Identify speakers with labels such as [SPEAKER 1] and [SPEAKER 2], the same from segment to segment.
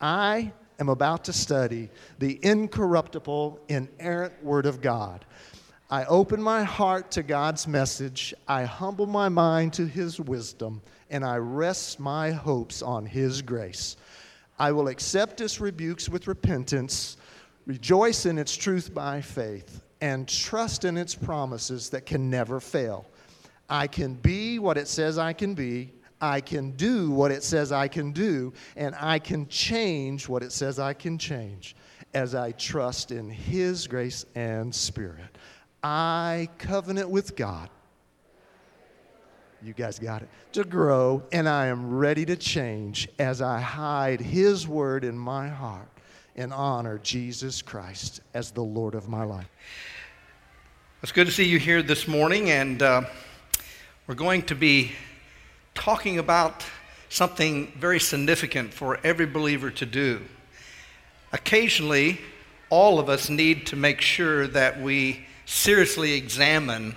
[SPEAKER 1] I am about to study the incorruptible, inerrant Word of God. I open my heart to God's message, I humble my mind to His wisdom, and I rest my hopes on His grace. I will accept His rebukes with repentance, rejoice in its truth by faith, and trust in its promises that can never fail. I can be what it says I can be. I can do what it says I can do, and I can change what it says I can change as I trust in His grace and Spirit. I covenant with God. You guys got it. To grow, and I am ready to change as I hide His word in my heart and honor Jesus Christ as the Lord of my life.
[SPEAKER 2] It's good to see you here this morning, and uh, we're going to be talking about something very significant for every believer to do. Occasionally, all of us need to make sure that we seriously examine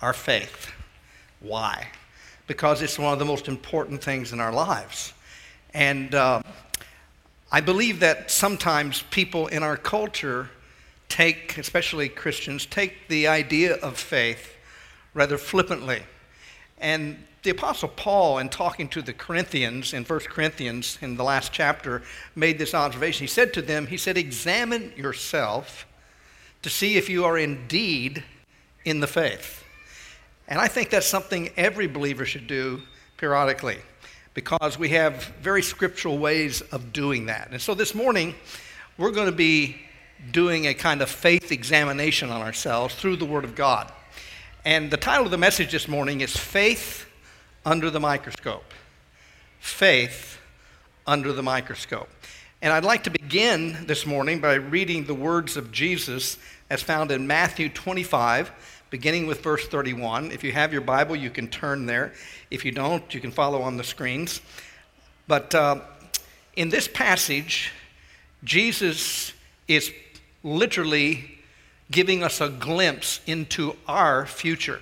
[SPEAKER 2] our faith. Why? Because it's one of the most important things in our lives. And uh, I believe that sometimes people in our culture take, especially Christians, take the idea of faith rather flippantly. And the Apostle Paul, in talking to the Corinthians in 1 Corinthians in the last chapter, made this observation. He said to them, He said, Examine yourself to see if you are indeed in the faith. And I think that's something every believer should do periodically because we have very scriptural ways of doing that. And so this morning, we're going to be doing a kind of faith examination on ourselves through the Word of God. And the title of the message this morning is Faith Under the Microscope. Faith Under the Microscope. And I'd like to begin this morning by reading the words of Jesus as found in Matthew 25, beginning with verse 31. If you have your Bible, you can turn there. If you don't, you can follow on the screens. But uh, in this passage, Jesus is literally giving us a glimpse into our future.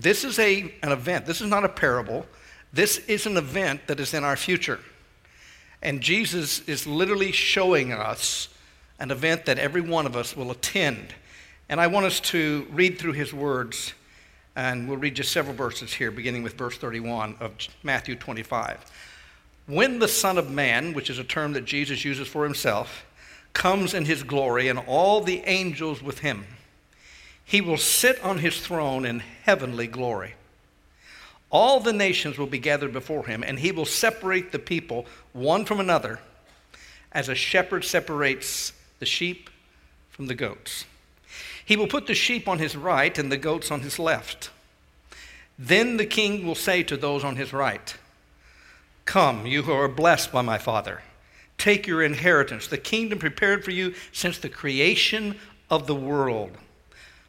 [SPEAKER 2] This is a, an event, this is not a parable. This is an event that is in our future. And Jesus is literally showing us an event that every one of us will attend. And I want us to read through his words, and we'll read just several verses here, beginning with verse 31 of Matthew 25. When the Son of Man, which is a term that Jesus uses for himself, comes in his glory and all the angels with him, he will sit on his throne in heavenly glory. All the nations will be gathered before him, and he will separate the people one from another, as a shepherd separates the sheep from the goats. He will put the sheep on his right and the goats on his left. Then the king will say to those on his right, Come, you who are blessed by my Father, take your inheritance, the kingdom prepared for you since the creation of the world.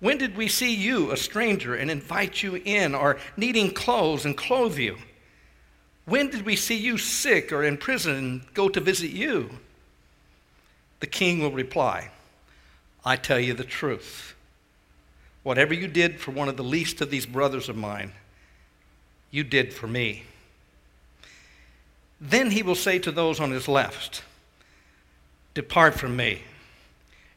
[SPEAKER 2] When did we see you, a stranger, and invite you in, or needing clothes and clothe you? When did we see you sick or in prison and go to visit you? The king will reply, I tell you the truth. Whatever you did for one of the least of these brothers of mine, you did for me. Then he will say to those on his left, Depart from me,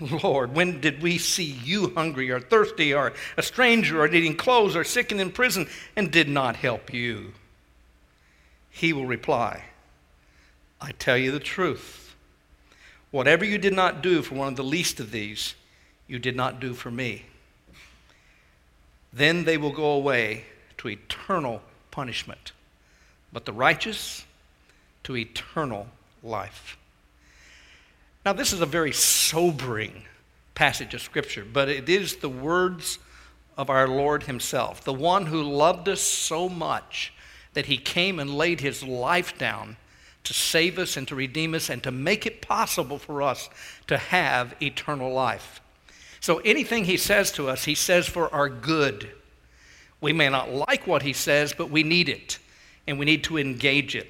[SPEAKER 2] Lord, when did we see you hungry or thirsty or a stranger or needing clothes or sick and in prison and did not help you? He will reply, I tell you the truth. Whatever you did not do for one of the least of these, you did not do for me. Then they will go away to eternal punishment, but the righteous to eternal life. Now, this is a very sobering passage of Scripture, but it is the words of our Lord Himself, the one who loved us so much that He came and laid His life down to save us and to redeem us and to make it possible for us to have eternal life. So anything He says to us, He says for our good. We may not like what He says, but we need it and we need to engage it.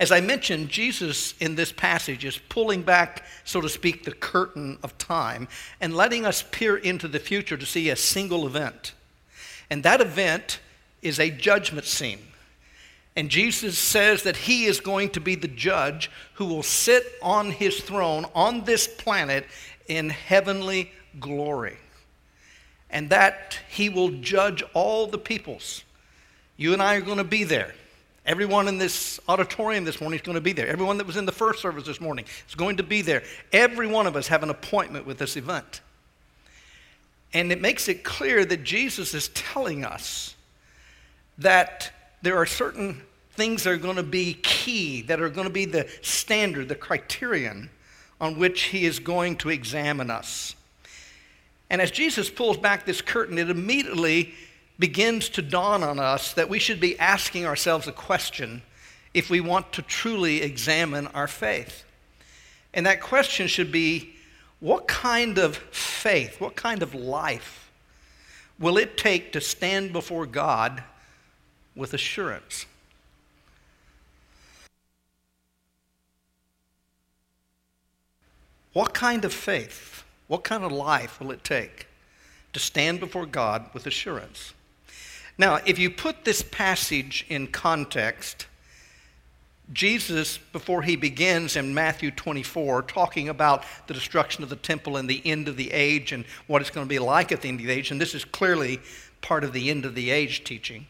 [SPEAKER 2] As I mentioned, Jesus in this passage is pulling back, so to speak, the curtain of time and letting us peer into the future to see a single event. And that event is a judgment scene. And Jesus says that he is going to be the judge who will sit on his throne on this planet in heavenly glory. And that he will judge all the peoples. You and I are going to be there. Everyone in this auditorium this morning is going to be there. Everyone that was in the first service this morning is going to be there. Every one of us have an appointment with this event. And it makes it clear that Jesus is telling us that there are certain things that are going to be key, that are going to be the standard, the criterion on which he is going to examine us. And as Jesus pulls back this curtain, it immediately begins to dawn on us that we should be asking ourselves a question if we want to truly examine our faith. And that question should be what kind of faith, what kind of life will it take to stand before God with assurance? What kind of faith, what kind of life will it take to stand before God with assurance? Now, if you put this passage in context, Jesus, before he begins in Matthew 24, talking about the destruction of the temple and the end of the age and what it's going to be like at the end of the age, and this is clearly part of the end of the age teaching.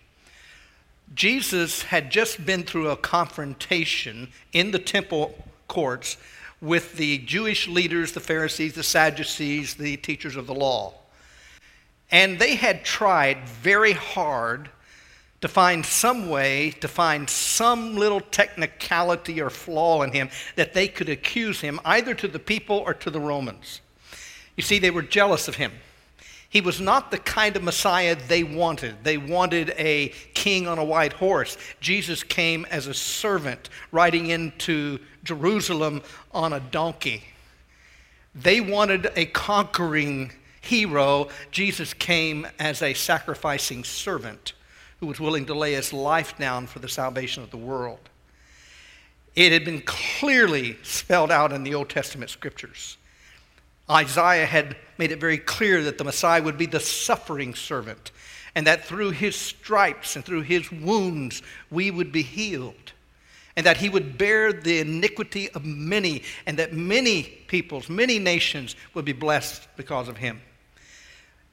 [SPEAKER 2] Jesus had just been through a confrontation in the temple courts with the Jewish leaders, the Pharisees, the Sadducees, the teachers of the law. And they had tried very hard to find some way, to find some little technicality or flaw in him that they could accuse him either to the people or to the Romans. You see, they were jealous of him. He was not the kind of Messiah they wanted. They wanted a king on a white horse. Jesus came as a servant riding into Jerusalem on a donkey. They wanted a conquering hero, Jesus came as a sacrificing servant who was willing to lay his life down for the salvation of the world. It had been clearly spelled out in the Old Testament scriptures. Isaiah had made it very clear that the Messiah would be the suffering servant, and that through his stripes and through his wounds we would be healed, and that he would bear the iniquity of many, and that many peoples, many nations would be blessed because of him.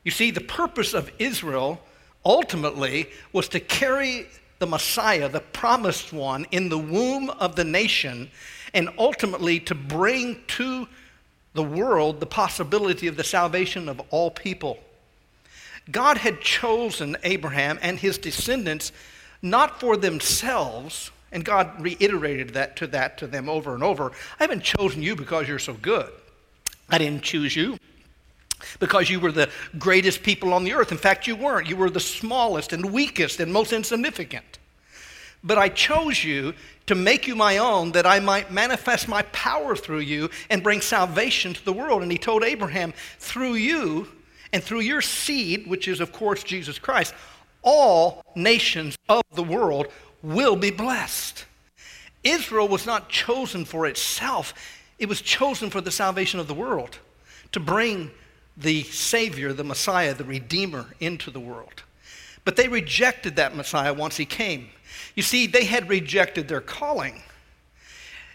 [SPEAKER 2] You see, the purpose of Israel ultimately was to carry the Messiah, the promised one, in the womb of the nation, and ultimately to bring to the world the possibility of the salvation of all people. God had chosen Abraham and his descendants not for themselves, and God reiterated that to that to them over and over. I haven't chosen you because you're so good. I didn't choose you because you were the greatest people on the earth. In fact, you weren't. You were the smallest and weakest and most insignificant. But I chose you to make you my own that I might manifest my power through you and bring salvation to the world. And he told Abraham, through you and through your seed, which is, of course, Jesus Christ, all nations of the world will be blessed. Israel was not chosen for itself, it was chosen for the salvation of the world, to bring the Savior, the Messiah, the Redeemer into the world. But they rejected that Messiah once he came. You see, they had rejected their calling.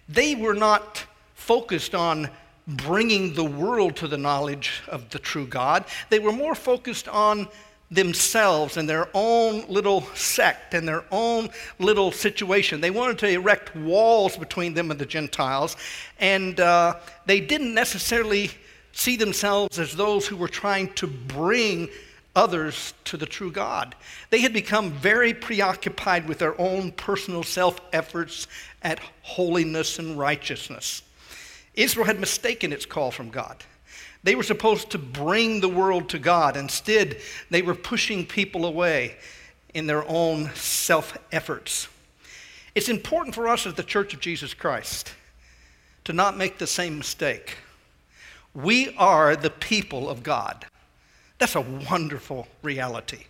[SPEAKER 2] They were not focused on bringing the world to the knowledge of the true God. They were more focused on themselves and their own little sect and their own little situation. They wanted to erect walls between them and the Gentiles, and uh, they didn't necessarily see themselves as those who were trying to bring others to the true God. They had become very preoccupied with their own personal self efforts at holiness and righteousness. Israel had mistaken its call from God. They were supposed to bring the world to God. Instead, they were pushing people away in their own self efforts. It's important for us as the Church of Jesus Christ to not make the same mistake. We are the people of God. That's a wonderful reality.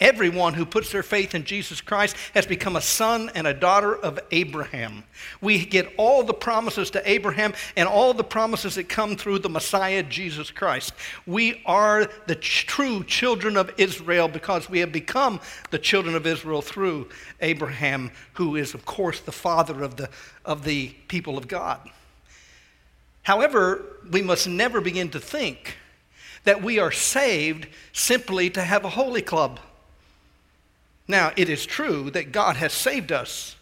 [SPEAKER 2] Everyone who puts their faith in Jesus Christ has become a son and a daughter of Abraham. We get all the promises to Abraham and all the promises that come through the Messiah, Jesus Christ. We are the ch- true children of Israel because we have become the children of Israel through Abraham, who is, of course, the father of the, of the people of God. However, we must never begin to think that we are saved simply to have a holy club. Now, it is true that God has saved us.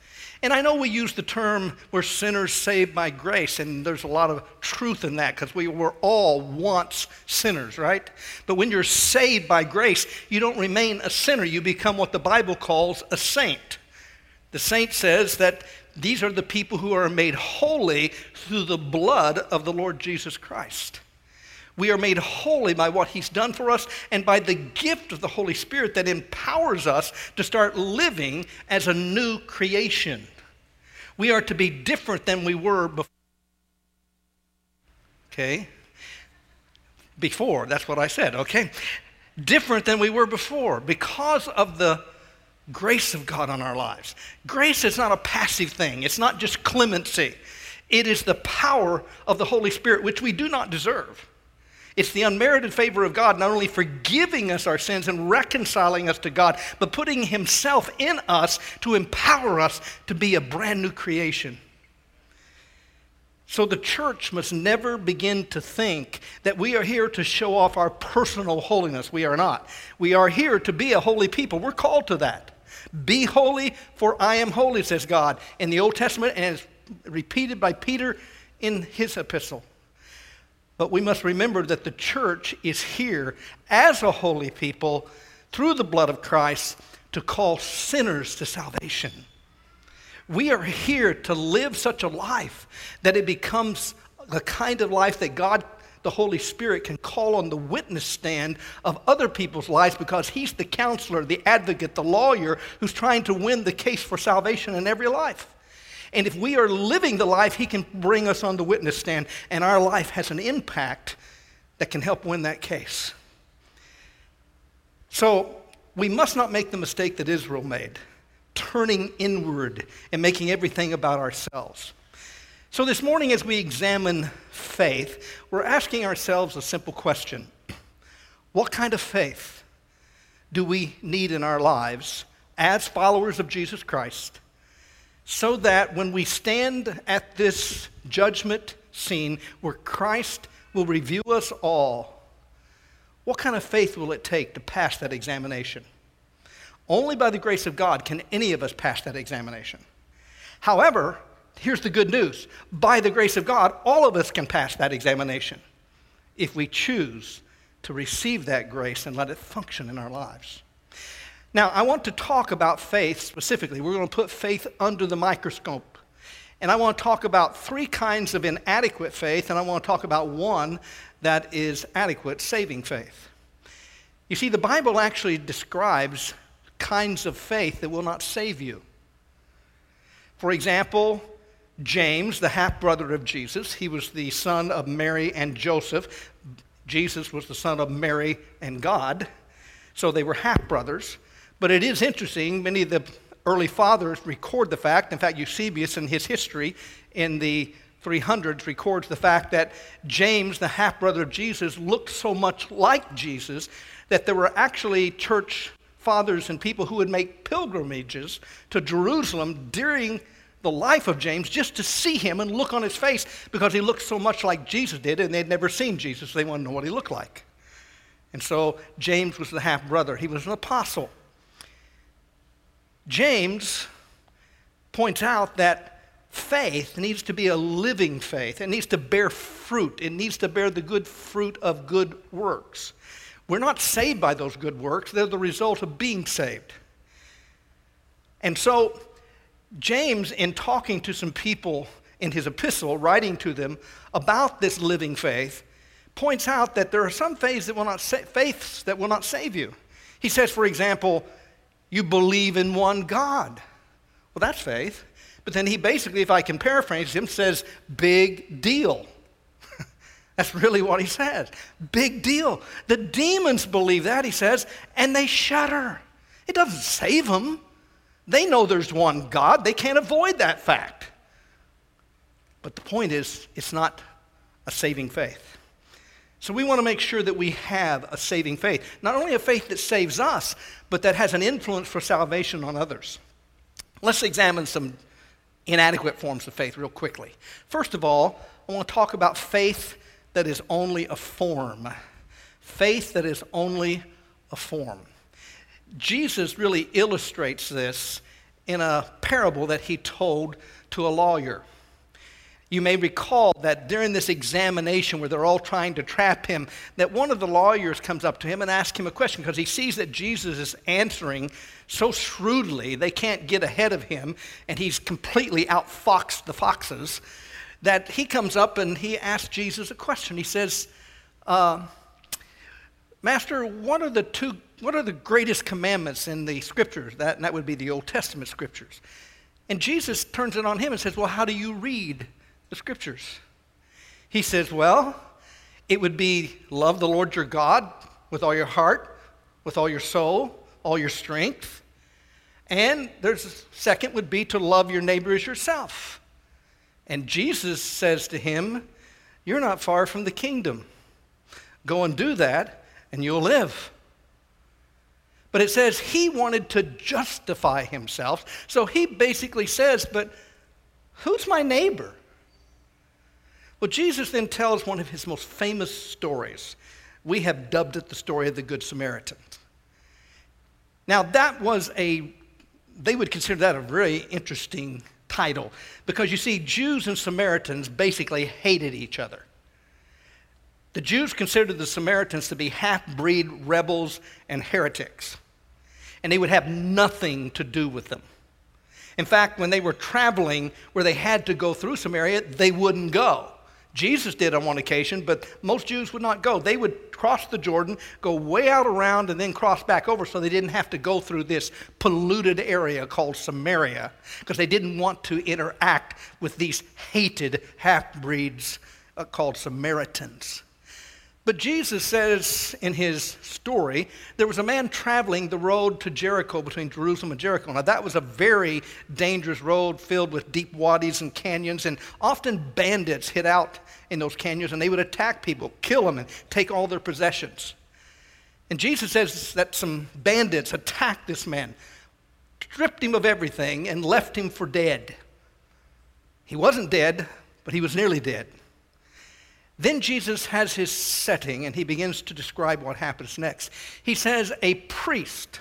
[SPEAKER 2] And I know we use the term we're sinners saved by grace, and there's a lot of truth in that because we were all once sinners, right? But when you're saved by grace, you don't remain a sinner. You become what the Bible calls a saint. The saint says that these are the people who are made holy through the blood of the Lord Jesus Christ. We are made holy by what He's done for us and by the gift of the Holy Spirit that empowers us to start living as a new creation. We are to be different than we were before. Okay? Before, that's what I said, okay? Different than we were before because of the grace of God on our lives. Grace is not a passive thing, it's not just clemency, it is the power of the Holy Spirit, which we do not deserve. It's the unmerited favor of God, not only forgiving us our sins and reconciling us to God, but putting Himself in us to empower us to be a brand new creation. So the church must never begin to think that we are here to show off our personal holiness. We are not. We are here to be a holy people. We're called to that. Be holy, for I am holy, says God in the Old Testament, and is repeated by Peter in his epistle. But we must remember that the church is here as a holy people through the blood of Christ to call sinners to salvation. We are here to live such a life that it becomes the kind of life that God, the Holy Spirit, can call on the witness stand of other people's lives because He's the counselor, the advocate, the lawyer who's trying to win the case for salvation in every life. And if we are living the life, He can bring us on the witness stand, and our life has an impact that can help win that case. So we must not make the mistake that Israel made, turning inward and making everything about ourselves. So this morning, as we examine faith, we're asking ourselves a simple question What kind of faith do we need in our lives as followers of Jesus Christ? so that when we stand at this judgment scene where Christ will review us all, what kind of faith will it take to pass that examination? Only by the grace of God can any of us pass that examination. However, here's the good news by the grace of God, all of us can pass that examination if we choose to receive that grace and let it function in our lives. Now, I want to talk about faith specifically. We're going to put faith under the microscope. And I want to talk about three kinds of inadequate faith, and I want to talk about one that is adequate saving faith. You see, the Bible actually describes kinds of faith that will not save you. For example, James, the half brother of Jesus, he was the son of Mary and Joseph. Jesus was the son of Mary and God, so they were half brothers. But it is interesting, many of the early fathers record the fact. In fact, Eusebius in his history in the 300s records the fact that James, the half brother of Jesus, looked so much like Jesus that there were actually church fathers and people who would make pilgrimages to Jerusalem during the life of James just to see him and look on his face because he looked so much like Jesus did and they'd never seen Jesus. They wanted to know what he looked like. And so James was the half brother, he was an apostle. James points out that faith needs to be a living faith. It needs to bear fruit. It needs to bear the good fruit of good works. We're not saved by those good works, they're the result of being saved. And so, James, in talking to some people in his epistle, writing to them about this living faith, points out that there are some faiths that will not sa- faiths that will not save you. He says, for example, you believe in one God. Well, that's faith. But then he basically, if I can paraphrase him, says, big deal. that's really what he says. Big deal. The demons believe that, he says, and they shudder. It doesn't save them. They know there's one God. They can't avoid that fact. But the point is, it's not a saving faith. So we want to make sure that we have a saving faith. Not only a faith that saves us, but that has an influence for salvation on others. Let's examine some inadequate forms of faith real quickly. First of all, I want to talk about faith that is only a form. Faith that is only a form. Jesus really illustrates this in a parable that he told to a lawyer. You may recall that during this examination where they're all trying to trap him, that one of the lawyers comes up to him and asks him a question because he sees that Jesus is answering so shrewdly they can't get ahead of him and he's completely outfoxed the foxes that he comes up and he asks Jesus a question. He says, uh, Master, what are the two what are the greatest commandments in the scriptures? That, and that would be the Old Testament scriptures. And Jesus turns it on him and says, Well, how do you read the scriptures? He says, Well, it would be love the Lord your God with all your heart, with all your soul, all your strength. And there's a second would be to love your neighbor as yourself. And Jesus says to him, You're not far from the kingdom. Go and do that, and you'll live. But it says he wanted to justify himself. So he basically says, But who's my neighbor? Well, Jesus then tells one of his most famous stories. We have dubbed it the story of the Good Samaritan. Now, that was a, they would consider that a very interesting title because you see, Jews and Samaritans basically hated each other. The Jews considered the Samaritans to be half breed rebels and heretics and they would have nothing to do with them. In fact, when they were traveling where they had to go through Samaria, they wouldn't go. Jesus did on one occasion, but most Jews would not go. They would cross the Jordan, go way out around, and then cross back over so they didn't have to go through this polluted area called Samaria because they didn't want to interact with these hated half breeds uh, called Samaritans. But Jesus says in his story, there was a man traveling the road to Jericho between Jerusalem and Jericho. Now, that was a very dangerous road filled with deep wadis and canyons, and often bandits hid out in those canyons and they would attack people, kill them, and take all their possessions. And Jesus says that some bandits attacked this man, stripped him of everything, and left him for dead. He wasn't dead, but he was nearly dead. Then Jesus has his setting and he begins to describe what happens next. He says, A priest,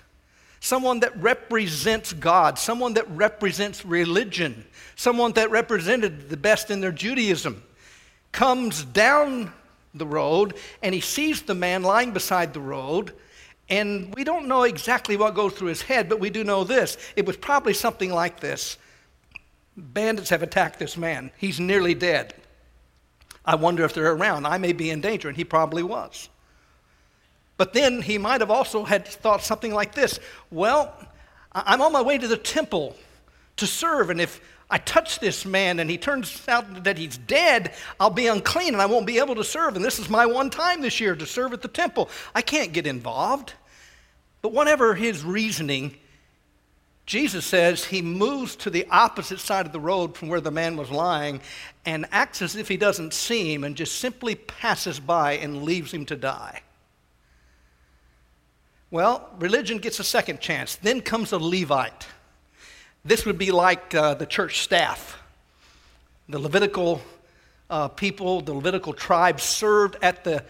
[SPEAKER 2] someone that represents God, someone that represents religion, someone that represented the best in their Judaism, comes down the road and he sees the man lying beside the road. And we don't know exactly what goes through his head, but we do know this. It was probably something like this Bandits have attacked this man. He's nearly dead. I wonder if they're around. I may be in danger, and he probably was. But then he might have also had thought something like this Well, I'm on my way to the temple to serve, and if I touch this man and he turns out that he's dead, I'll be unclean and I won't be able to serve. And this is my one time this year to serve at the temple. I can't get involved. But whatever his reasoning, Jesus says he moves to the opposite side of the road from where the man was lying and acts as if he doesn't see him and just simply passes by and leaves him to die. Well, religion gets a second chance. Then comes a Levite. This would be like uh, the church staff. The Levitical uh, people, the Levitical tribes served at the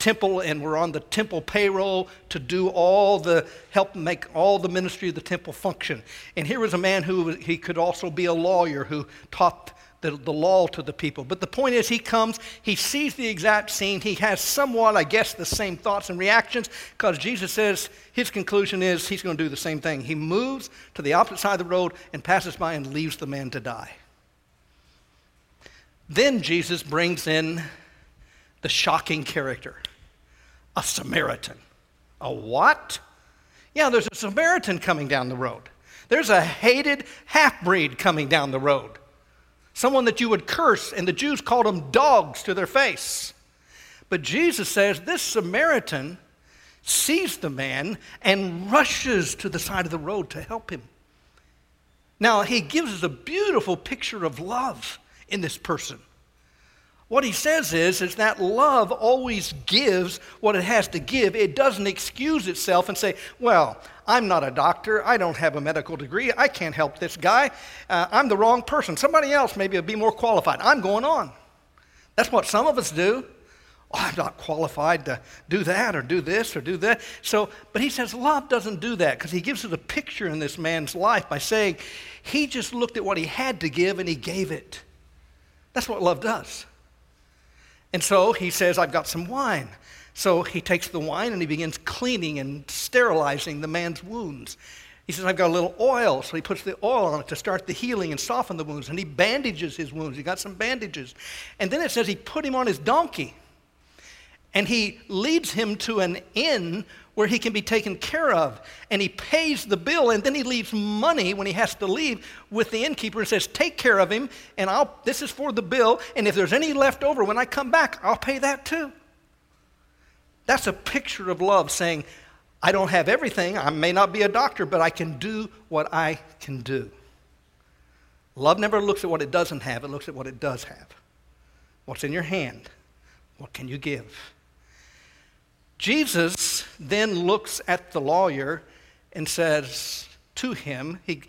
[SPEAKER 2] temple and were on the temple payroll to do all the help make all the ministry of the temple function. And here was a man who he could also be a lawyer who taught the, the law to the people. But the point is, he comes, he sees the exact scene, he has somewhat, I guess, the same thoughts and reactions, because Jesus says his conclusion is he's going to do the same thing. He moves to the opposite side of the road and passes by and leaves the man to die. Then Jesus brings in the shocking character a Samaritan. A what? Yeah, there's a Samaritan coming down the road. There's a hated half breed coming down the road someone that you would curse, and the Jews called them dogs to their face. But Jesus says this Samaritan sees the man and rushes to the side of the road to help him. Now, he gives us a beautiful picture of love in this person. What he says is, is that love always gives what it has to give. It doesn't excuse itself and say, well, I'm not a doctor. I don't have a medical degree. I can't help this guy. Uh, I'm the wrong person. Somebody else maybe will be more qualified. I'm going on. That's what some of us do. Oh, I'm not qualified to do that or do this or do that. So, but he says love doesn't do that because he gives us a picture in this man's life by saying he just looked at what he had to give and he gave it. That's what love does. And so he says, I've got some wine. So he takes the wine and he begins cleaning and sterilizing the man's wounds. He says, I've got a little oil. So he puts the oil on it to start the healing and soften the wounds. And he bandages his wounds. He got some bandages. And then it says he put him on his donkey. And he leads him to an inn where he can be taken care of. And he pays the bill, and then he leaves money when he has to leave with the innkeeper and says, Take care of him, and I'll, this is for the bill, and if there's any left over when I come back, I'll pay that too. That's a picture of love saying, I don't have everything, I may not be a doctor, but I can do what I can do. Love never looks at what it doesn't have, it looks at what it does have. What's in your hand? What can you give? Jesus then looks at the lawyer and says to him, he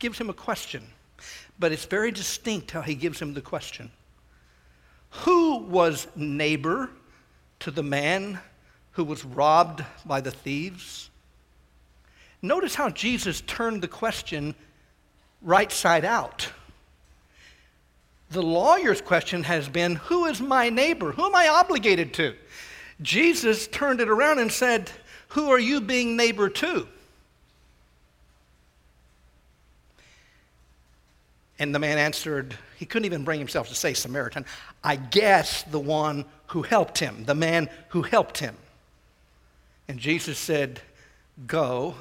[SPEAKER 2] gives him a question, but it's very distinct how he gives him the question. Who was neighbor to the man who was robbed by the thieves? Notice how Jesus turned the question right side out. The lawyer's question has been Who is my neighbor? Who am I obligated to? Jesus turned it around and said, Who are you being neighbor to? And the man answered, he couldn't even bring himself to say Samaritan. I guess the one who helped him, the man who helped him. And Jesus said, Go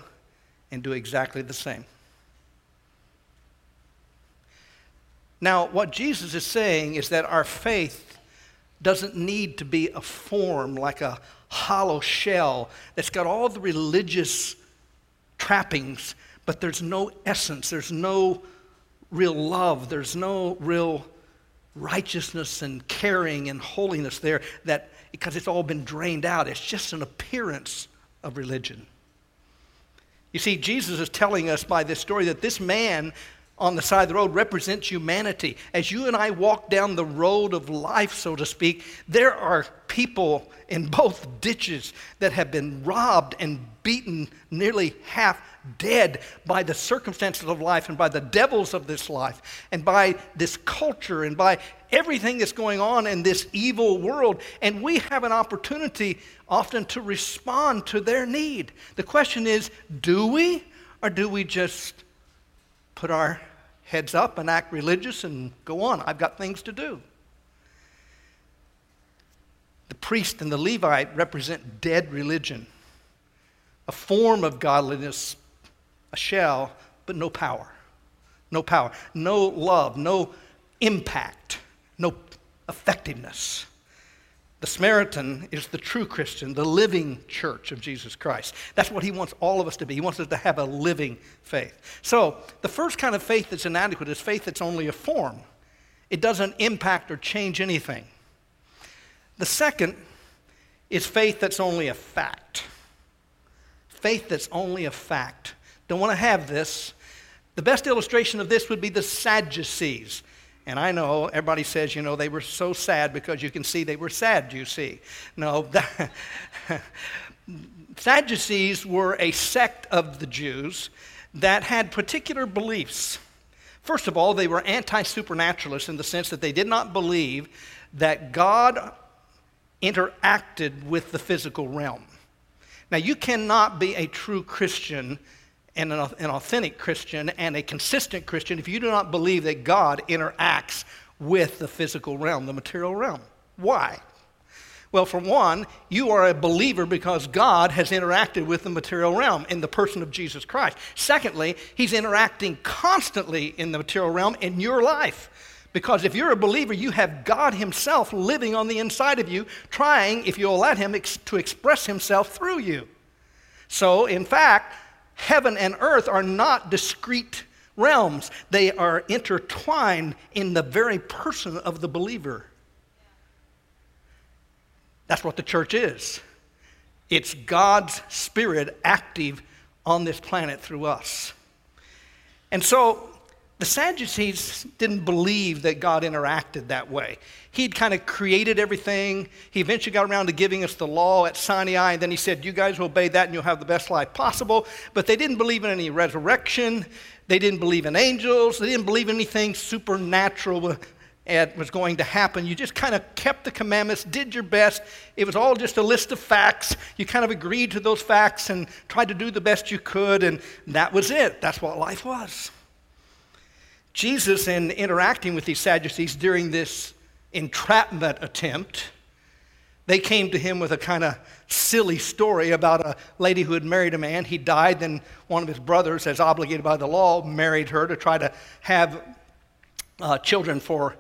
[SPEAKER 2] and do exactly the same. Now, what Jesus is saying is that our faith doesn't need to be a form like a hollow shell that's got all the religious trappings, but there's no essence, there's no real love, there's no real righteousness and caring and holiness there that because it's all been drained out. It's just an appearance of religion. You see, Jesus is telling us by this story that this man on the side of the road represents humanity. As you and I walk down the road of life, so to speak, there are people in both ditches that have been robbed and beaten nearly half dead by the circumstances of life and by the devils of this life and by this culture and by everything that's going on in this evil world. And we have an opportunity often to respond to their need. The question is do we, or do we just put our heads up and act religious and go on. I've got things to do. The priest and the Levite represent dead religion, a form of godliness, a shell, but no power. No power, no love, no impact, no effectiveness. The Samaritan is the true Christian, the living church of Jesus Christ. That's what he wants all of us to be. He wants us to have a living faith. So, the first kind of faith that's inadequate is faith that's only a form, it doesn't impact or change anything. The second is faith that's only a fact. Faith that's only a fact. Don't want to have this. The best illustration of this would be the Sadducees. And I know everybody says, you know, they were so sad because you can see they were sad, you see. No, Sadducees were a sect of the Jews that had particular beliefs. First of all, they were anti supernaturalists in the sense that they did not believe that God interacted with the physical realm. Now, you cannot be a true Christian and an, authentic Christian and a consistent Christian if you do not believe that God interacts with the physical realm, the material realm. Why? Well, for one, you are a believer because God has interacted with the material realm in the person of Jesus Christ. Secondly, He's interacting constantly in the material realm in your life. Because if you're a believer, you have God Himself living on the inside of you, trying, if you'll let Him, ex- to express Himself through you. So, in fact, heaven and earth are not discrete realms, they are intertwined in the very person of the believer. That's what the church is. It's God's Spirit active on this planet through us. And so the Sadducees didn't believe that God interacted that way. He'd kind of created everything. He eventually got around to giving us the law at Sinai, and then he said, You guys will obey that and you'll have the best life possible. But they didn't believe in any resurrection. They didn't believe in angels. They didn't believe anything supernatural was going to happen. You just kind of kept the commandments, did your best. It was all just a list of facts. You kind of agreed to those facts and tried to do the best you could, and that was it. That's what life was. Jesus, in interacting with these Sadducees during this entrapment attempt, they came to him with a kind of silly story about a lady who had married a man. He died, then one of his brothers, as obligated by the law, married her to try to have uh, children for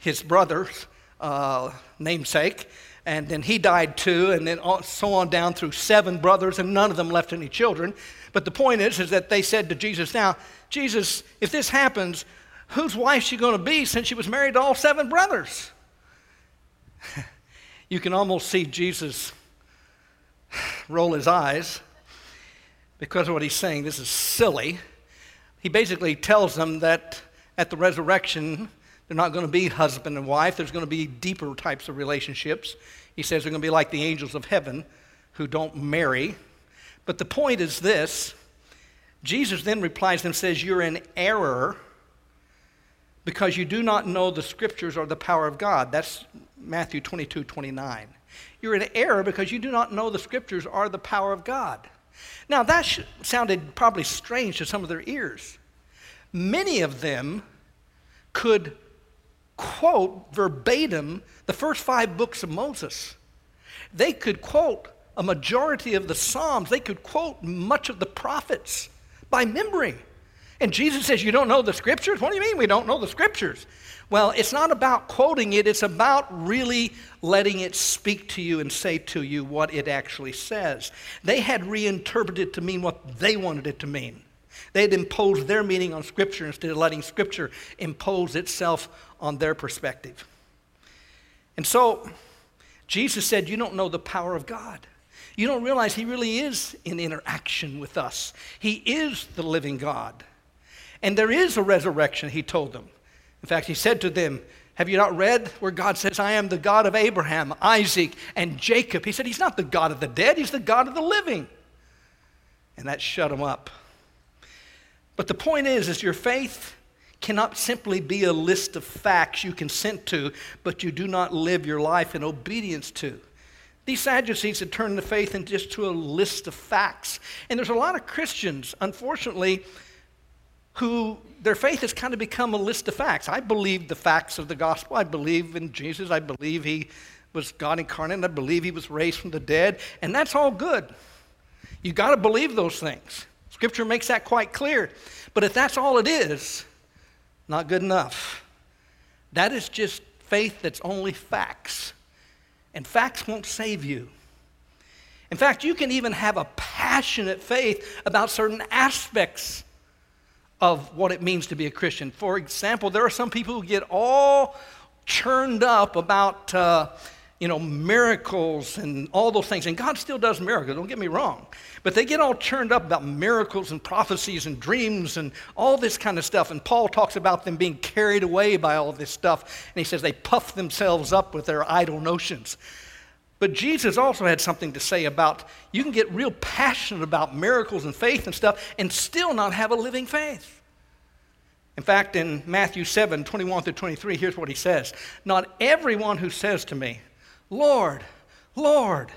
[SPEAKER 2] his brother's uh, namesake. And then he died too, and then so on down through seven brothers, and none of them left any children. But the point is, is that they said to Jesus, Now, Jesus, if this happens, whose wife is she going to be since she was married to all seven brothers? you can almost see Jesus roll his eyes because of what he's saying. This is silly. He basically tells them that at the resurrection, they're not going to be husband and wife. There's going to be deeper types of relationships. He says they're going to be like the angels of heaven who don't marry. But the point is this Jesus then replies and says, You're in error because you do not know the scriptures or the power of God. That's Matthew 22 29. You're in error because you do not know the scriptures or the power of God. Now, that sounded probably strange to some of their ears. Many of them could quote verbatim the first five books of Moses. They could quote a majority of the Psalms. They could quote much of the prophets by memory. And Jesus says, You don't know the scriptures? What do you mean we don't know the scriptures? Well, it's not about quoting it, it's about really letting it speak to you and say to you what it actually says. They had reinterpreted to mean what they wanted it to mean. They had imposed their meaning on Scripture instead of letting Scripture impose itself on their perspective. And so, Jesus said, You don't know the power of God. You don't realize He really is in interaction with us. He is the living God. And there is a resurrection, He told them. In fact, He said to them, Have you not read where God says, I am the God of Abraham, Isaac, and Jacob? He said, He's not the God of the dead, He's the God of the living. And that shut them up. But the point is, is your faith cannot simply be a list of facts you consent to, but you do not live your life in obedience to. These Sadducees had turned the faith into just to a list of facts. And there's a lot of Christians, unfortunately, who their faith has kind of become a list of facts. I believe the facts of the gospel. I believe in Jesus. I believe he was God incarnate. I believe he was raised from the dead. And that's all good. You've got to believe those things. Scripture makes that quite clear. But if that's all it is, not good enough. That is just faith that's only facts. And facts won't save you. In fact, you can even have a passionate faith about certain aspects of what it means to be a Christian. For example, there are some people who get all churned up about. Uh, you know, miracles and all those things. And God still does miracles, don't get me wrong. But they get all churned up about miracles and prophecies and dreams and all this kind of stuff. And Paul talks about them being carried away by all this stuff. And he says they puff themselves up with their idle notions. But Jesus also had something to say about you can get real passionate about miracles and faith and stuff and still not have a living faith. In fact, in Matthew 7 21 through 23, here's what he says Not everyone who says to me, Lord, Lord,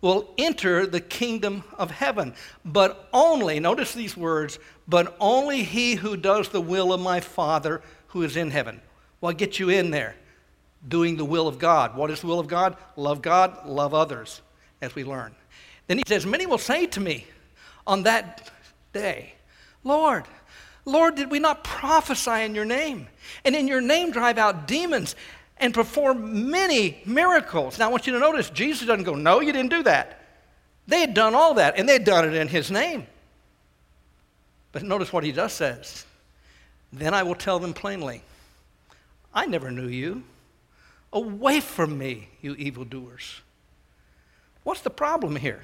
[SPEAKER 2] will enter the kingdom of heaven, but only, notice these words, but only he who does the will of my Father who is in heaven. What gets you in there? Doing the will of God. What is the will of God? Love God, love others, as we learn. Then he says, Many will say to me on that day, Lord, Lord, did we not prophesy in your name? And in your name drive out demons and perform many miracles. Now, I want you to notice Jesus doesn't go, No, you didn't do that. They had done all that, and they had done it in his name. But notice what he does says. Then I will tell them plainly, I never knew you. Away from me, you evildoers. What's the problem here?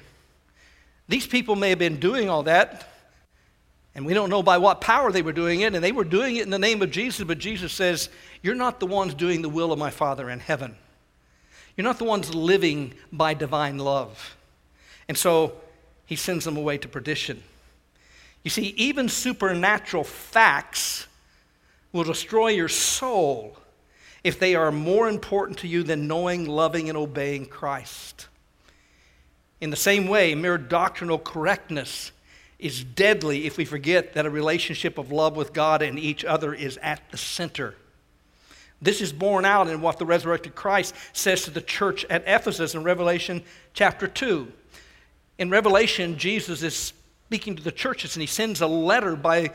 [SPEAKER 2] These people may have been doing all that, and we don't know by what power they were doing it, and they were doing it in the name of Jesus, but Jesus says, You're not the ones doing the will of my Father in heaven. You're not the ones living by divine love. And so he sends them away to perdition. You see, even supernatural facts will destroy your soul if they are more important to you than knowing, loving, and obeying Christ. In the same way, mere doctrinal correctness is deadly if we forget that a relationship of love with God and each other is at the center. This is borne out in what the resurrected Christ says to the church at Ephesus in Revelation chapter 2. In Revelation, Jesus is speaking to the churches and he sends a letter by,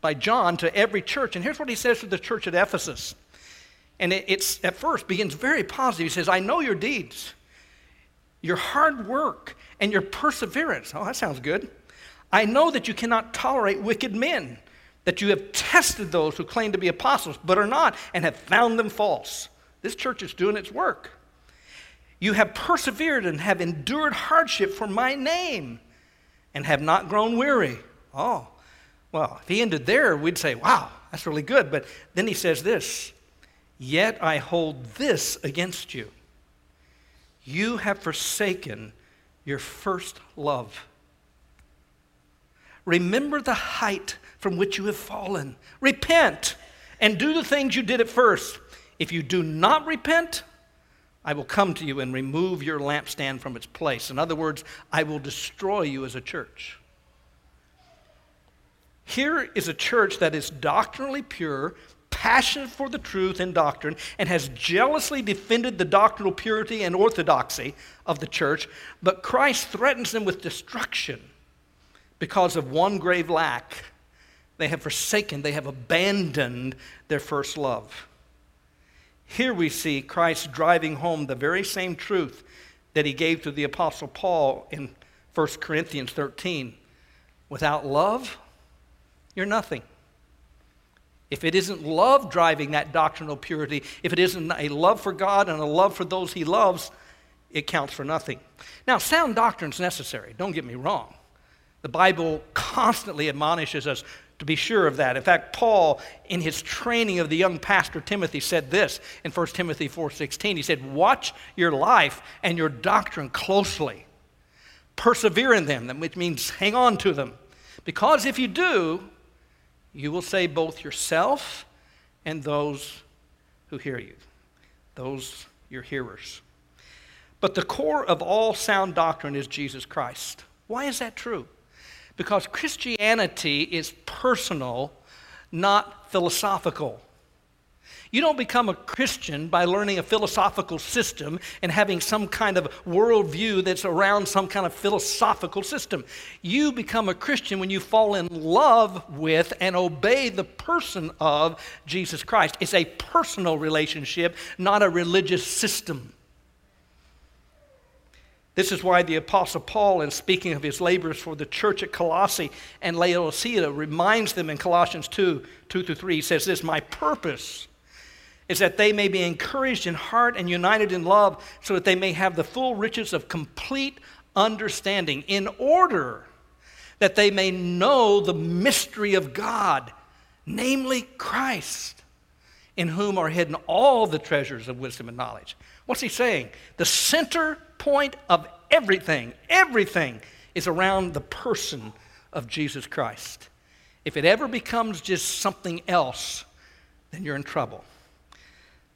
[SPEAKER 2] by John to every church. And here's what he says to the church at Ephesus. And it, it's at first begins very positive. He says, I know your deeds your hard work, and your perseverance. Oh, that sounds good. I know that you cannot tolerate wicked men, that you have tested those who claim to be apostles but are not, and have found them false. This church is doing its work. You have persevered and have endured hardship for my name and have not grown weary. Oh, well, if he ended there, we'd say, wow, that's really good. But then he says this Yet I hold this against you you have forsaken your first love. Remember the height from which you have fallen. Repent and do the things you did at first. If you do not repent, I will come to you and remove your lampstand from its place. In other words, I will destroy you as a church. Here is a church that is doctrinally pure, passionate for the truth and doctrine and has jealously defended the doctrinal purity and orthodoxy of the church, but Christ threatens them with destruction because of one grave lack. They have forsaken, they have abandoned their first love. Here we see Christ driving home the very same truth that he gave to the Apostle Paul in 1 Corinthians 13. Without love, you're nothing. If it isn't love driving that doctrinal purity, if it isn't a love for God and a love for those he loves, it counts for nothing. Now, sound doctrine is necessary, don't get me wrong. The Bible constantly admonishes us to be sure of that. In fact, Paul, in his training of the young pastor Timothy, said this in 1 Timothy 4:16. He said, Watch your life and your doctrine closely. Persevere in them, which means hang on to them. Because if you do, you will save both yourself and those who hear you, those your hearers. But the core of all sound doctrine is Jesus Christ. Why is that true? Because Christianity is personal, not philosophical. You don't become a Christian by learning a philosophical system and having some kind of worldview that's around some kind of philosophical system. You become a Christian when you fall in love with and obey the person of Jesus Christ. It's a personal relationship, not a religious system. This is why the Apostle Paul, in speaking of his labors for the church at Colossae and Laodicea, reminds them in Colossians 2 2 through 3, he says this My purpose is that they may be encouraged in heart and united in love, so that they may have the full riches of complete understanding, in order that they may know the mystery of God, namely Christ, in whom are hidden all the treasures of wisdom and knowledge. What's he saying? The center point of everything, everything is around the person of Jesus Christ. If it ever becomes just something else, then you're in trouble.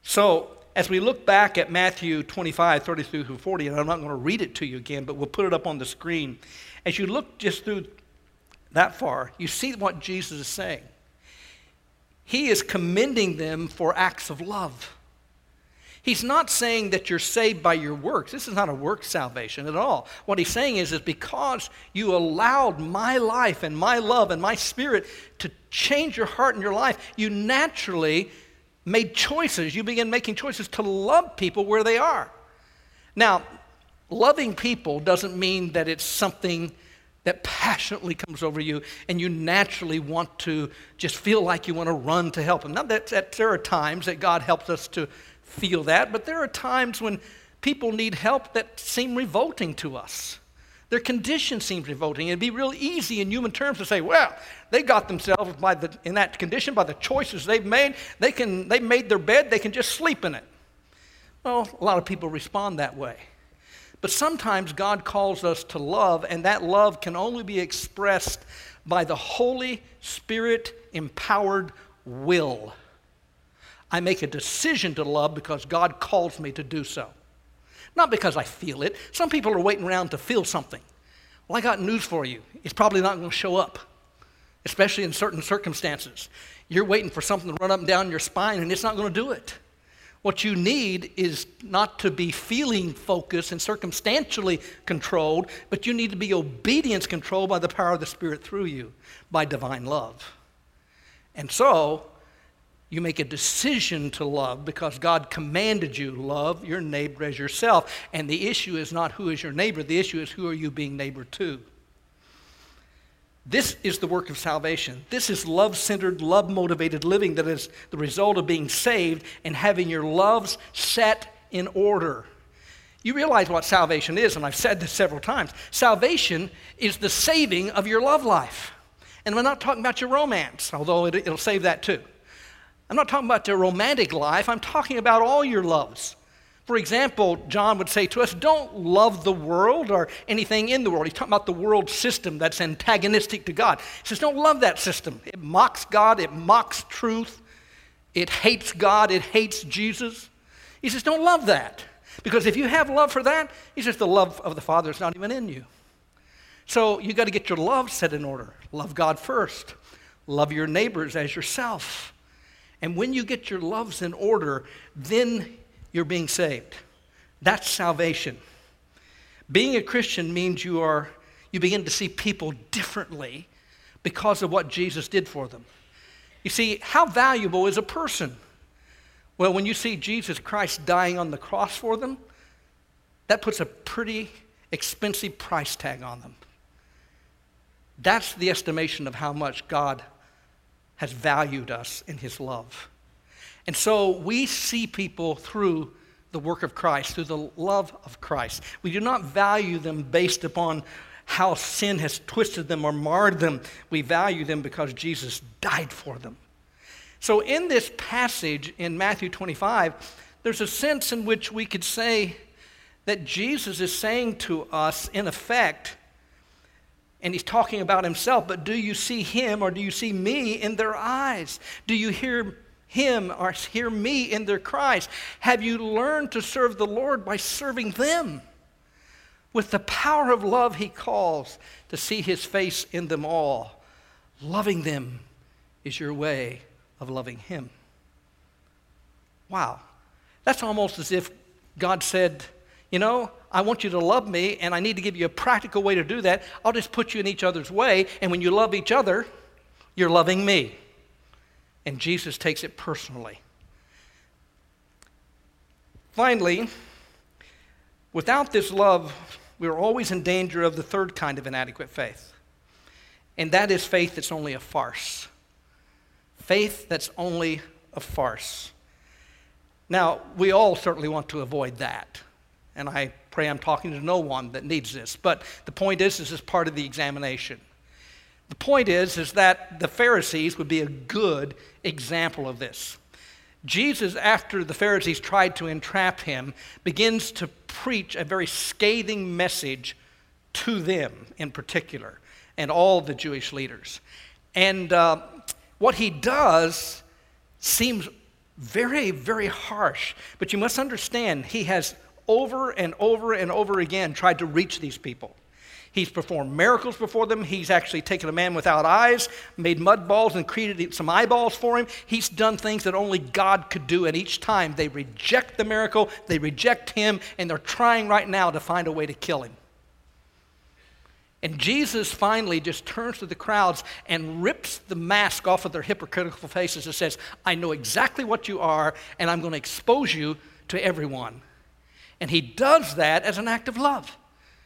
[SPEAKER 2] So, as we look back at Matthew 25, 30 through 40, and I'm not going to read it to you again, but we'll put it up on the screen. As you look just through that far, you see what Jesus is saying. He is commending them for acts of love. He's not saying that you're saved by your works. This is not a work salvation at all. What he's saying is, is because you allowed my life and my love and my spirit to change your heart and your life, you naturally made choices. You begin making choices to love people where they are. Now, loving people doesn't mean that it's something that passionately comes over you and you naturally want to just feel like you want to run to help them. Now, that, that there are times that God helps us to feel that, but there are times when people need help that seem revolting to us. Their condition seems revolting. It'd be real easy in human terms to say, well, they got themselves by the, in that condition by the choices they've made. They can, they've made their bed, they can just sleep in it. Well, a lot of people respond that way. But sometimes God calls us to love, and that love can only be expressed by the Holy Spirit empowered will. I make a decision to love because God calls me to do so. Not because I feel it. Some people are waiting around to feel something. Well, I got news for you. It's probably not going to show up, especially in certain circumstances. You're waiting for something to run up and down your spine, and it's not going to do it. What you need is not to be feeling focused and circumstantially controlled, but you need to be obedience controlled by the power of the Spirit through you, by divine love. And so, you make a decision to love because God commanded you love your neighbor as yourself. And the issue is not who is your neighbor, the issue is who are you being neighbor to. This is the work of salvation. This is love centered, love motivated living that is the result of being saved and having your loves set in order. You realize what salvation is, and I've said this several times. Salvation is the saving of your love life. And we're not talking about your romance, although it, will save that too. I'm not talking about the romantic life, I'm talking about all your loves. For example, John would say to us, Don't love the world or anything in the world. He's talking about the world system that's antagonistic to God. He says, Don't love that system. It mocks God, it mocks truth, it hates God, it hates Jesus. He says, Don't love that. Because if you have love for that, he says, The love of the Father is not even in you. So you got to get your love set in order. Love God first, love your neighbors as yourself. And when you get your loves in order, then you're being saved. That's salvation. Being a Christian means you are you begin to see people differently because of what Jesus did for them. You see, how valuable is a person? Well, when you see Jesus Christ dying on the cross for them, that puts a pretty expensive price tag on them. That's the estimation of how much God has valued us in his love. And so we see people through the work of Christ, through the love of Christ. We do not value them based upon how sin has twisted them or marred them. We value them because Jesus died for them. So, in this passage in Matthew 25, there's a sense in which we could say that Jesus is saying to us, in effect, and he's talking about himself, but do you see him or do you see me in their eyes? Do you hear him or hear me in their cries? Have you learned to serve the Lord by serving them? With the power of love, he calls to see his face in them all. Loving them is your way of loving him. Wow. That's almost as if God said, You know, I want you to love me, and I need to give you a practical way to do that. I'll just put you in each other's way, and when you love each other, you're loving me. And Jesus takes it personally. Finally, without this love, we're always in danger of the third kind of inadequate faith. And that is faith that's only a farce. Faith that's only a farce. Now, we all certainly want to avoid that. And I pray I'm talking to no one that needs this. But the point is, this is part of the examination. The point is, is that the Pharisees would be a good example of this. Jesus, after the Pharisees tried to entrap him, begins to preach a very scathing message to them in particular and all the Jewish leaders. And uh, what he does seems very, very harsh. But you must understand, he has over and over and over again tried to reach these people. He's performed miracles before them. He's actually taken a man without eyes, made mud balls, and created some eyeballs for him. He's done things that only God could do. And each time they reject the miracle, they reject him, and they're trying right now to find a way to kill him. And Jesus finally just turns to the crowds and rips the mask off of their hypocritical faces and says, I know exactly what you are, and I'm going to expose you to everyone. And he does that as an act of love.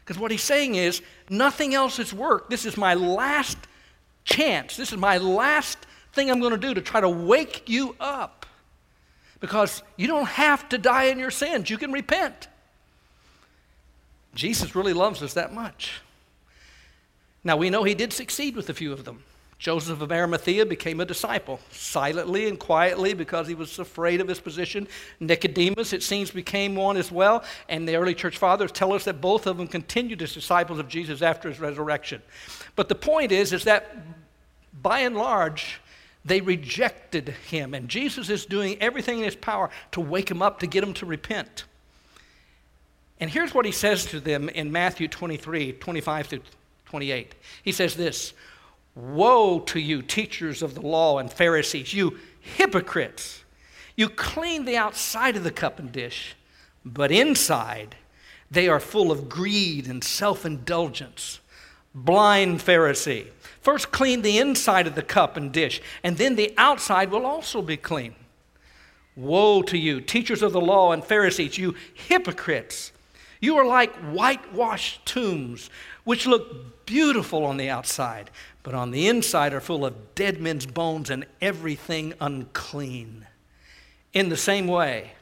[SPEAKER 2] Because what he's saying is, nothing else has worked. This is my last chance. This is my last thing I'm going to do to try to wake you up. Because you don't have to die in your sins, you can repent. Jesus really loves us that much. Now, we know he did succeed with a few of them. Joseph of Arimathea became a disciple, silently and quietly because he was afraid of his position. Nicodemus, it seems, became one as well. And the early church fathers tell us that both of them continued as disciples of Jesus after his resurrection. But the point is, is that by and large, they rejected him. And Jesus is doing everything in his power to wake them up, to get them to repent. And here's what he says to them in Matthew 23 25 through 28. He says this. Woe to you, teachers of the law and Pharisees, you hypocrites! You clean the outside of the cup and dish, but inside they are full of greed and self indulgence. Blind Pharisee. First clean the inside of the cup and dish, and then the outside will also be clean. Woe to you, teachers of the law and Pharisees, you hypocrites! You are like whitewashed tombs, which look beautiful on the outside, but on the inside are full of dead men's bones and everything unclean. In the same way,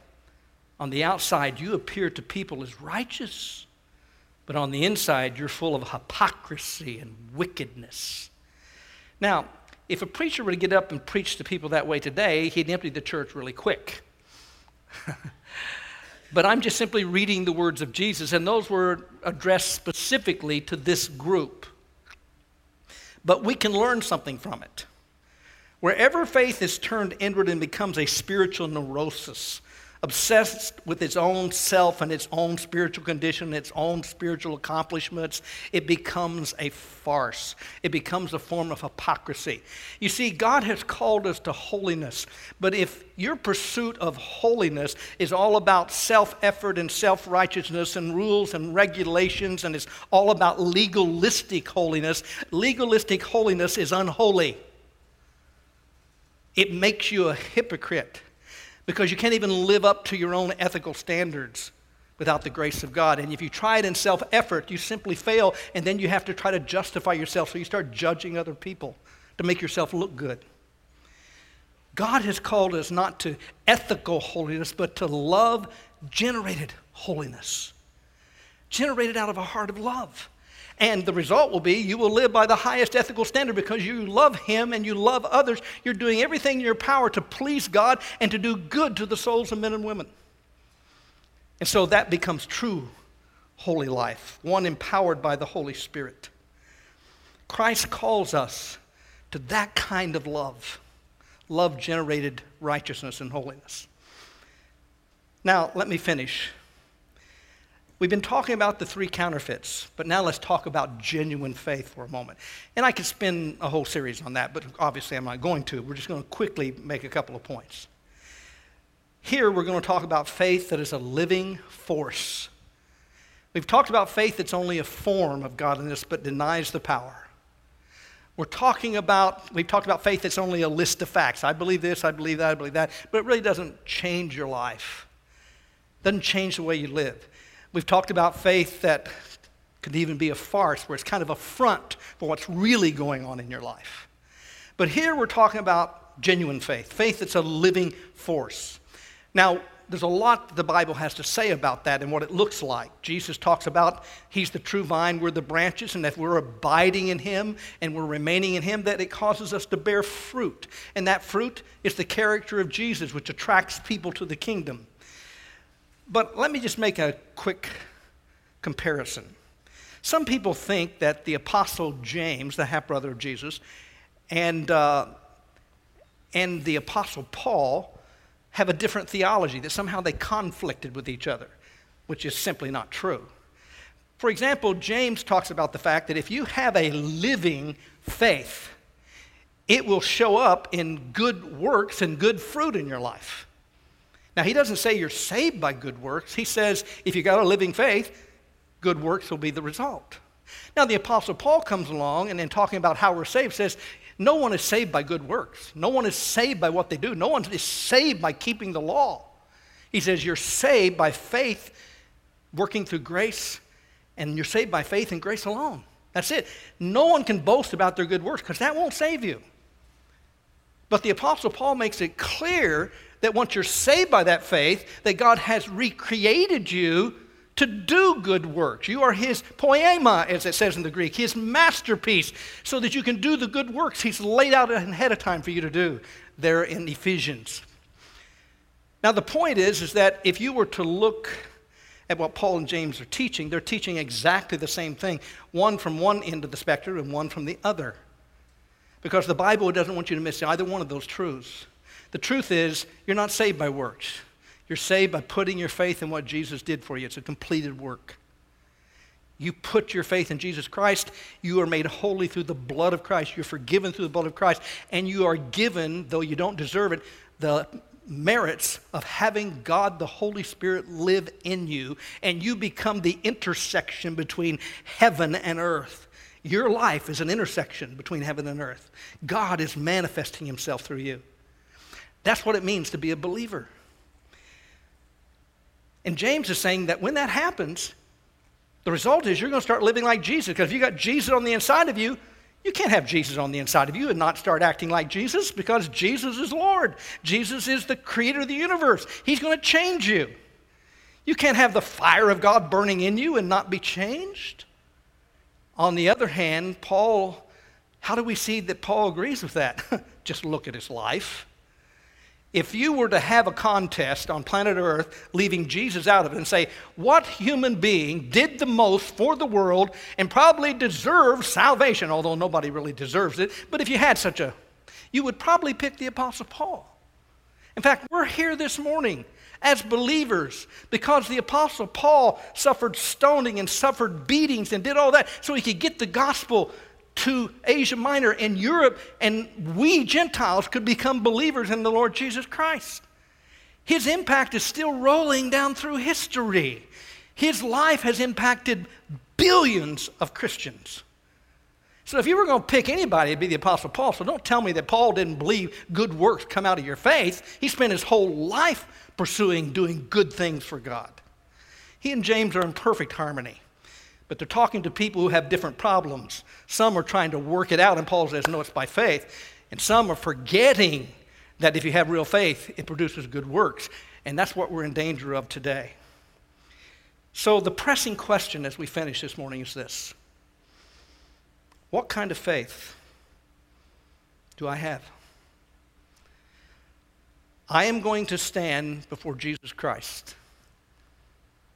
[SPEAKER 2] on the outside, you appear to people as righteous, but on the inside, you're full of hypocrisy and wickedness. Now, if a preacher were to get up and preach to people that way today, he'd empty the church really quick. but I'm just simply reading the words of Jesus, and those were addressed specifically to this group but we can learn something from it. Wherever faith is turned inward and becomes a spiritual neurosis, obsessed with its own self and its own spiritual condition, its own spiritual accomplishments, it becomes a farce. It becomes a form of hypocrisy. You see, God has called us to holiness, but if your pursuit of holiness is all about self effort and self righteousness and rules and regulations, and it's all about legalistic holiness, legalistic holiness is unholy. It makes you a hypocrite because you can't even live up to your own ethical standards without the grace of God. And if you try it in self effort, you simply fail, and then you have to try to justify yourself. So you start judging other people to make yourself look good. God has called us not to ethical holiness, but to love generated holiness, generated out of a heart of love. And the result will be you will live by the highest ethical standard because you love Him and you love others. You're doing everything in your power to please God and to do good to the souls of men and women. And so that becomes true holy life, one empowered by the Holy Spirit. Christ calls us to that kind of love love generated righteousness and holiness. Now, let me finish We've been talking about the three counterfeits, but now let's talk about genuine faith for a moment. And I could spend a whole series on that, but obviously I'm not going to. We're just going to quickly make a couple of points. Here we're going to talk about faith that is a living force. We've talked about faith that's only a form of godliness but denies the power. We're talking about, we've talked about faith that's only a list of facts. I believe this, I believe that, I believe that, but it really doesn't change your life. It doesn't change the way you live. We've talked about faith that could even be a farce, where it's kind of a front for what's really going on in your life. But here we're talking about genuine faith, faith that's a living force. Now, there's a lot the Bible has to say about that and what it looks like. Jesus talks about He's the true vine, we're the branches, and if we're abiding in Him and we're remaining in Him, that it causes us to bear fruit. And that fruit is the character of Jesus, which attracts people to the kingdom. But let me just make a quick comparison. Some people think that the Apostle James, the half brother of Jesus, and, uh, and the Apostle Paul have a different theology, that somehow they conflicted with each other, which is simply not true. For example, James talks about the fact that if you have a living faith, it will show up in good works and good fruit in your life. Now, he doesn't say you're saved by good works. He says if you got a living faith, good works will be the result. Now, the Apostle Paul comes along and in talking about how we're saved says, no one is saved by good works. No one is saved by what they do. No one is saved by keeping the law. He says you're saved by faith working through grace, and you're saved by faith and grace alone. That's it. No one can boast about their good works because that won't save you. But the Apostle Paul makes it clear that once you're saved by that faith, that God has recreated you to do good works. You are his poema, as it says in the Greek, his masterpiece, so that you can do the good works he's laid out ahead of time for you to do there in Ephesians. Now, the point is, is that if you were to look at what Paul and James are teaching, they're teaching exactly the same thing, one from one end of the spectrum and one from the other. Because the Bible doesn't want you to miss either one of those truths. The truth is, you're not saved by works. You're saved by putting your faith in what Jesus did for you. It's a completed work. You put your faith in Jesus Christ, you are made holy through the blood of Christ. You're forgiven through the blood of Christ. And you are given, though you don't deserve it, the merits of having God the Holy Spirit live in you. And you become the intersection between heaven and earth. Your life is an intersection between heaven and earth. God is manifesting himself through you. That's what it means to be a believer. And James is saying that when that happens, the result is you're going to start living like Jesus. Because if you got Jesus on the inside of you, you can't have Jesus on the inside of you and not start acting like Jesus because Jesus is Lord. Jesus is the creator of the universe. He's going to change you. You can't have the fire of God burning in you and not be changed. On the other hand, Paul, how do we see that Paul agrees with that? Just look at his life. If you were to have a contest on planet Earth, leaving Jesus out of it, and say, what human being did the most for the world and probably deserves salvation, although nobody really deserves it, but if you had such a, you would probably pick the Apostle Paul. In fact, we're here this morning as believers because the Apostle Paul suffered stoning and suffered beatings and did all that so he could get the gospel to Asia Minor and Europe, and we Gentiles could become believers in the Lord Jesus Christ. His impact is still rolling down through history. His life has impacted billions of Christians. So if you were going to pick anybody, it'd be the Apostle Paul. So don't tell me that Paul didn't believe good works come out of your faith. He spent his whole life pursuing doing good things for God. He and James are in perfect harmony. But they're talking to people who have different problems. Some are trying to work it out, and Paul says, no, it's by faith. And some are forgetting that if you have real faith, it produces good works. And that's what we're in danger of today. So, the pressing question as we finish this morning is this What kind of faith do I have? I am going to stand before Jesus Christ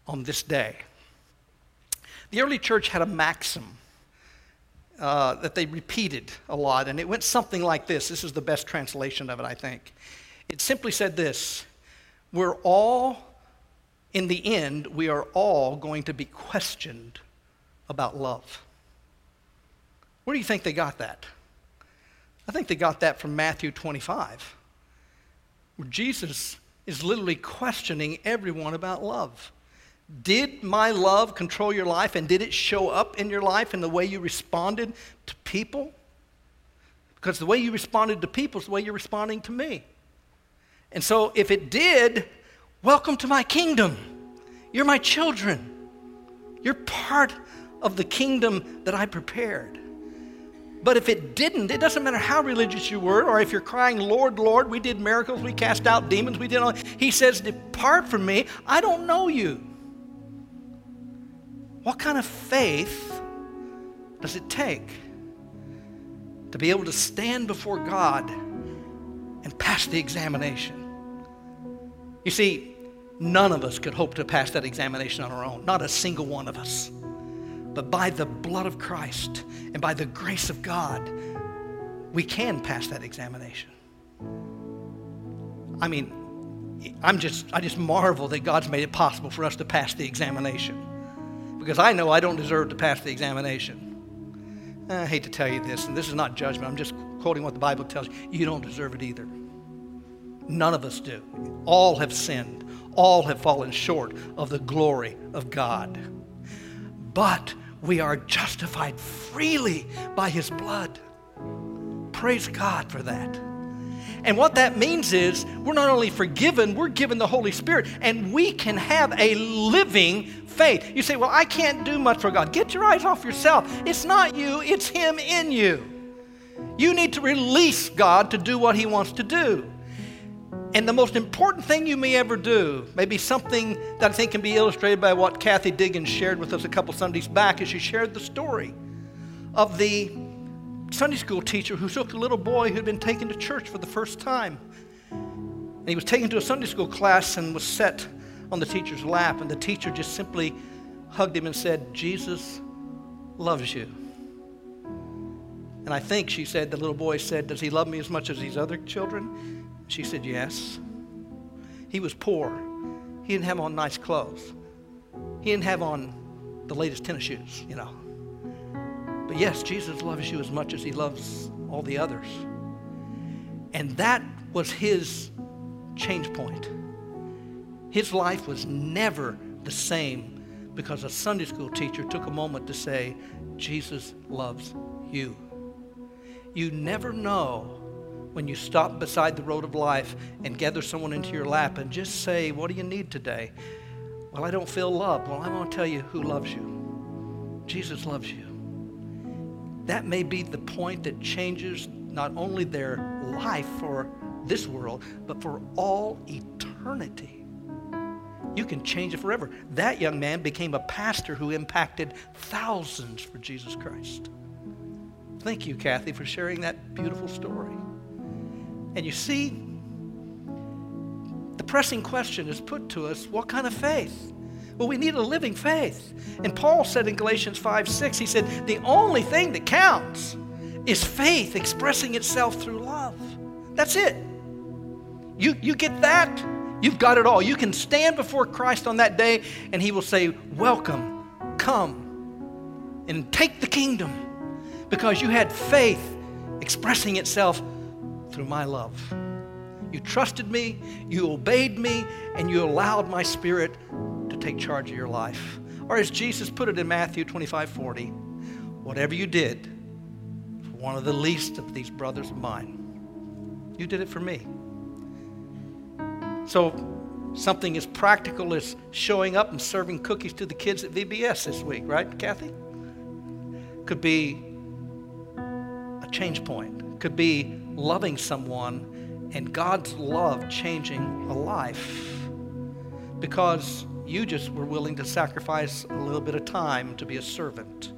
[SPEAKER 2] on this day. The early church had a maxim uh, that they repeated a lot, and it went something like this. This is the best translation of it, I think. It simply said this We're all, in the end, we are all going to be questioned about love. Where do you think they got that? I think they got that from Matthew 25, where Jesus is literally questioning everyone about love. Did my love control your life and did it show up in your life in the way you responded to people? Because the way you responded to people is the way you're responding to me. And so if it did, welcome to my kingdom. You're my children. You're part of the kingdom that I prepared. But if it didn't, it doesn't matter how religious you were, or if you're crying, Lord, Lord, we did miracles, we cast out demons, we did all. He says, Depart from me, I don't know you. What kind of faith does it take to be able to stand before God and pass the examination? You see, none of us could hope to pass that examination on our own, not a single one of us. But by the blood of Christ and by the grace of God, we can pass that examination. I mean, I'm just, I just marvel that God's made it possible for us to pass the examination. Because I know I don't deserve to pass the examination. I hate to tell you this, and this is not judgment. I'm just quoting what the Bible tells you. You don't deserve it either. None of us do. All have sinned. All have fallen short of the glory of God. But we are justified freely by his blood. Praise God for that. And what that means is we're not only forgiven, we're given the Holy Spirit, and we can have a living faith. You say, Well, I can't do much for God. Get your eyes off yourself. It's not you, it's Him in you. You need to release God to do what He wants to do. And the most important thing you may ever do, maybe something that I think can be illustrated by what Kathy Diggins shared with us a couple Sundays back, is she shared the story of the Sunday school teacher who took a little boy who'd been taken to church for the first time. And he was taken to a Sunday school class and was set on the teacher's lap, and the teacher just simply hugged him and said, Jesus loves you. And I think she said, the little boy said, Does he love me as much as these other children? She said, Yes. He was poor. He didn't have on nice clothes. He didn't have on the latest tennis shoes, you know. But yes, Jesus loves you as much as he loves all the others. And that was his change point. His life was never the same because a Sunday school teacher took a moment to say, Jesus loves you. You never know when you stop beside the road of life and gather someone into your lap and just say, What do you need today? Well, I don't feel loved. Well, I'm going to tell you who loves you. Jesus loves you. That may be the point that changes not only their life for this world, but for all eternity. You can change it forever. That young man became a pastor who impacted thousands for Jesus Christ. Thank you, Kathy, for sharing that beautiful story. And you see, the pressing question is put to us what kind of faith? Well, we need a living faith. And Paul said in Galatians 5 6, he said, the only thing that counts is faith expressing itself through love. That's it. You, you get that, you've got it all. You can stand before Christ on that day, and he will say, Welcome, come, and take the kingdom because you had faith expressing itself through my love. You trusted me, you obeyed me, and you allowed my spirit to take charge of your life. Or as Jesus put it in Matthew 25 40, whatever you did for one of the least of these brothers of mine, you did it for me. So, something as practical as showing up and serving cookies to the kids at VBS this week, right, Kathy? Could be a change point, could be loving someone and God's love changing a life because you just were willing to sacrifice a little bit of time to be a servant.